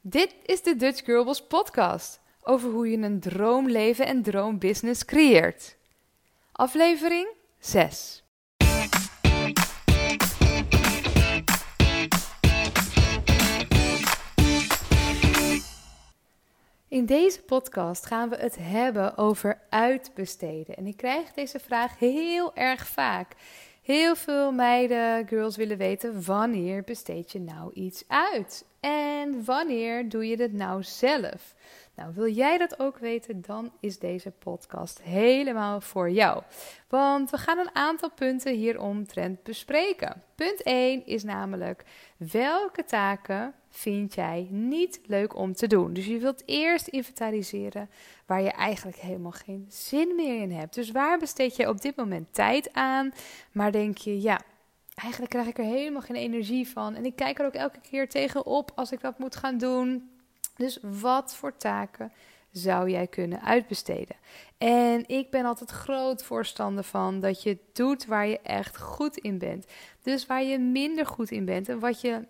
Dit is de Dutch Girls podcast over hoe je een droomleven en droombusiness creëert. Aflevering 6. In deze podcast gaan we het hebben over uitbesteden. En ik krijg deze vraag heel erg vaak. Heel veel meiden, girls willen weten wanneer besteed je nou iets uit? En wanneer doe je het nou zelf? Nou, wil jij dat ook weten, dan is deze podcast helemaal voor jou. Want we gaan een aantal punten hieromtrent bespreken. Punt 1 is namelijk welke taken vind jij niet leuk om te doen. Dus je wilt eerst inventariseren waar je eigenlijk helemaal geen zin meer in hebt. Dus waar besteed je op dit moment tijd aan, maar denk je, ja, eigenlijk krijg ik er helemaal geen energie van. En ik kijk er ook elke keer tegenop als ik dat moet gaan doen. Dus wat voor taken zou jij kunnen uitbesteden? En ik ben altijd groot voorstander van dat je doet waar je echt goed in bent. Dus waar je minder goed in bent en wat je,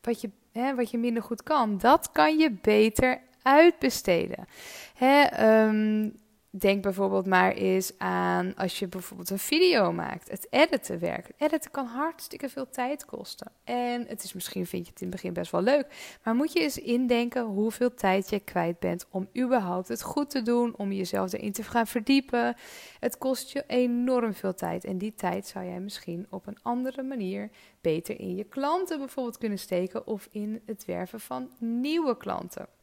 wat je, hè, wat je minder goed kan, dat kan je beter uitbesteden. Hè, um, Denk bijvoorbeeld maar eens aan als je bijvoorbeeld een video maakt. Het editen werkt. Editen kan hartstikke veel tijd kosten. En het is misschien vind je het in het begin best wel leuk. Maar moet je eens indenken hoeveel tijd je kwijt bent om überhaupt het goed te doen. Om jezelf erin te gaan verdiepen. Het kost je enorm veel tijd. En die tijd zou jij misschien op een andere manier beter in je klanten bijvoorbeeld kunnen steken. Of in het werven van nieuwe klanten.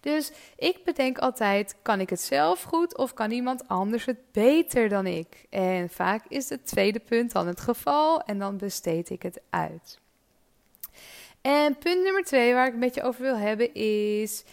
Dus ik bedenk altijd: kan ik het zelf goed of kan iemand anders het beter dan ik? En vaak is het tweede punt dan het geval en dan besteed ik het uit. En punt nummer twee waar ik een beetje over wil hebben is: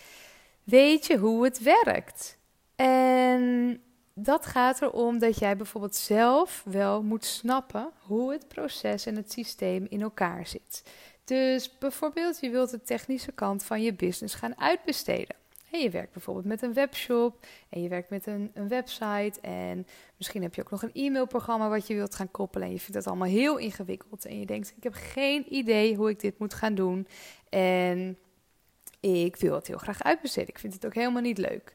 weet je hoe het werkt? En dat gaat erom dat jij bijvoorbeeld zelf wel moet snappen hoe het proces en het systeem in elkaar zit. Dus bijvoorbeeld, je wilt de technische kant van je business gaan uitbesteden. En je werkt bijvoorbeeld met een webshop en je werkt met een, een website. En misschien heb je ook nog een e-mailprogramma wat je wilt gaan koppelen en je vindt dat allemaal heel ingewikkeld. En je denkt ik heb geen idee hoe ik dit moet gaan doen. En ik wil het heel graag uitbesteden. Ik vind het ook helemaal niet leuk.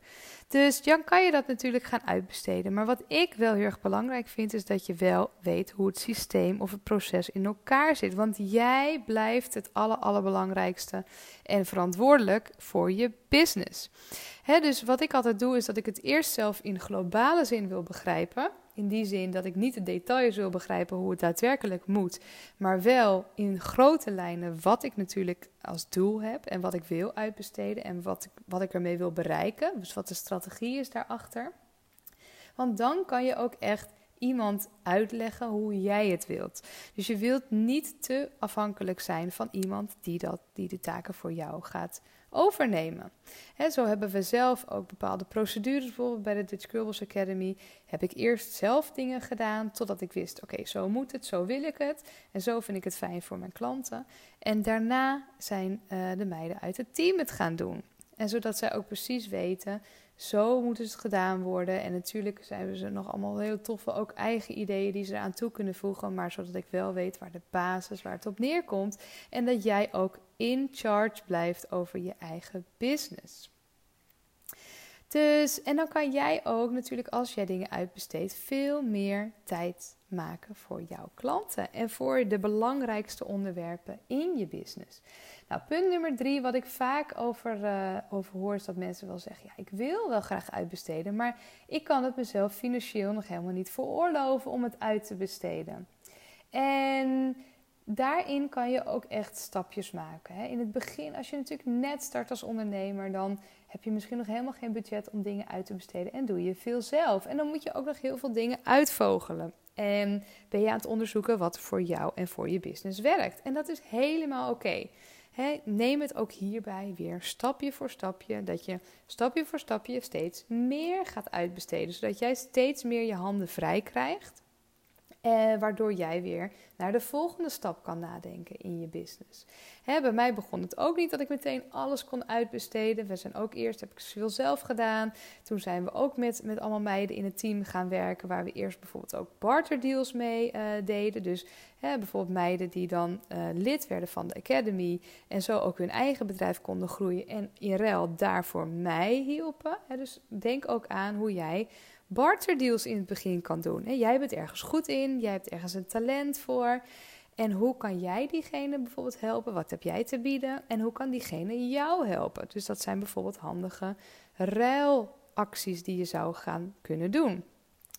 Dus dan kan je dat natuurlijk gaan uitbesteden. Maar wat ik wel heel erg belangrijk vind, is dat je wel weet hoe het systeem of het proces in elkaar zit. Want jij blijft het aller, allerbelangrijkste en verantwoordelijk voor je business. dus wat ik altijd doe, is dat ik het eerst zelf in globale zin wil begrijpen. In die zin dat ik niet de details wil begrijpen hoe het daadwerkelijk moet, maar wel in grote lijnen wat ik natuurlijk als doel heb en wat ik wil uitbesteden en wat ik, wat ik ermee wil bereiken. Dus wat de strategie is daarachter. Want dan kan je ook echt iemand uitleggen hoe jij het wilt. Dus je wilt niet te afhankelijk zijn van iemand die, dat, die de taken voor jou gaat overnemen. zo hebben we zelf ook bepaalde procedures. Bijvoorbeeld bij de Dutch Girls Academy heb ik eerst zelf dingen gedaan totdat ik wist: oké, zo moet het, zo wil ik het en zo vind ik het fijn voor mijn klanten. En daarna zijn uh, de meiden uit het team het gaan doen. En zodat zij ook precies weten zo moet het gedaan worden. En natuurlijk zijn ze nog allemaal heel toffe, ook eigen ideeën die ze eraan toe kunnen voegen. Maar zodat ik wel weet waar de basis, waar het op neerkomt. En dat jij ook in charge blijft over je eigen business. Dus, en dan kan jij ook natuurlijk, als jij dingen uitbesteedt, veel meer tijd maken voor jouw klanten en voor de belangrijkste onderwerpen in je business. Nou, punt nummer drie, wat ik vaak over, uh, over hoor, is dat mensen wel zeggen: ja, ik wil wel graag uitbesteden, maar ik kan het mezelf financieel nog helemaal niet veroorloven om het uit te besteden. En daarin kan je ook echt stapjes maken. In het begin, als je natuurlijk net start als ondernemer, dan heb je misschien nog helemaal geen budget om dingen uit te besteden en doe je veel zelf. En dan moet je ook nog heel veel dingen uitvogelen. En ben je aan het onderzoeken wat voor jou en voor je business werkt. En dat is helemaal oké neem het ook hierbij weer stapje voor stapje. Dat je stapje voor stapje steeds meer gaat uitbesteden. Zodat jij steeds meer je handen vrij krijgt. Eh, waardoor jij weer naar de volgende stap kan nadenken in je business. Hè, bij mij begon het ook niet dat ik meteen alles kon uitbesteden. We zijn ook eerst, heb ik veel zelf gedaan. Toen zijn we ook met, met allemaal meiden in het team gaan werken. Waar we eerst bijvoorbeeld ook barterdeals mee uh, deden. Dus hè, bijvoorbeeld meiden die dan uh, lid werden van de Academy. En zo ook hun eigen bedrijf konden groeien. En in ruil daarvoor mij hielpen. Hè, dus denk ook aan hoe jij barterdeals in het begin kan doen. Jij bent ergens goed in, jij hebt ergens een talent voor. En hoe kan jij diegene bijvoorbeeld helpen? Wat heb jij te bieden? En hoe kan diegene jou helpen? Dus dat zijn bijvoorbeeld handige ruilacties die je zou gaan kunnen doen.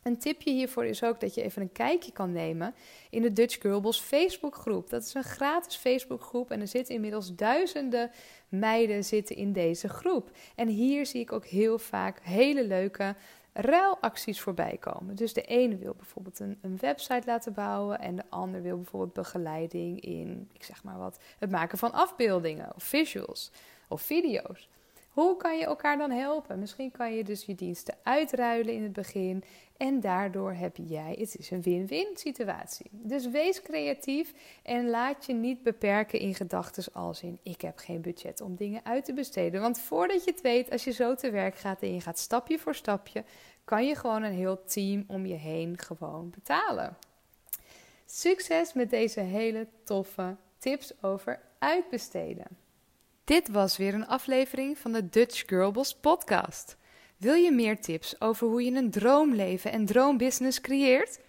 Een tipje hiervoor is ook dat je even een kijkje kan nemen in de Dutch Girlboss Facebookgroep. Dat is een gratis Facebookgroep en er zitten inmiddels duizenden meiden zitten in deze groep. En hier zie ik ook heel vaak hele leuke ruilacties voorbij komen. Dus de ene wil bijvoorbeeld een, een, website laten bouwen en de ander wil bijvoorbeeld begeleiding in, ik zeg maar wat, het maken van afbeeldingen of visuals of video's. Hoe kan je elkaar dan helpen? Misschien kan je dus je diensten uitruilen in het begin en daardoor heb jij, het is een win-win situatie. Dus wees creatief en laat je niet beperken in gedachten als in ik heb geen budget om dingen uit te besteden. Want voordat je het weet, als je zo te werk gaat en je gaat stapje voor stapje, kan je gewoon een heel team om je heen gewoon betalen. Succes met deze hele toffe tips over uitbesteden. Dit was weer een aflevering van de Dutch Girlboss podcast. Wil je meer tips over hoe je een droomleven en droombusiness creëert?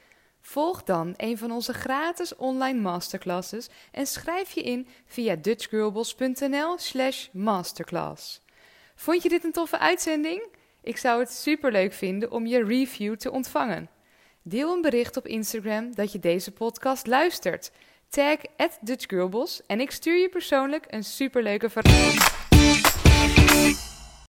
Volg dan een van onze gratis online masterclasses en schrijf je in via dutchgirlboss.nl/slash masterclass. Vond je dit een toffe uitzending? Ik zou het superleuk vinden om je review te ontvangen. Deel een bericht op Instagram dat je deze podcast luistert. Tag at en ik stuur je persoonlijk een superleuke verrassing.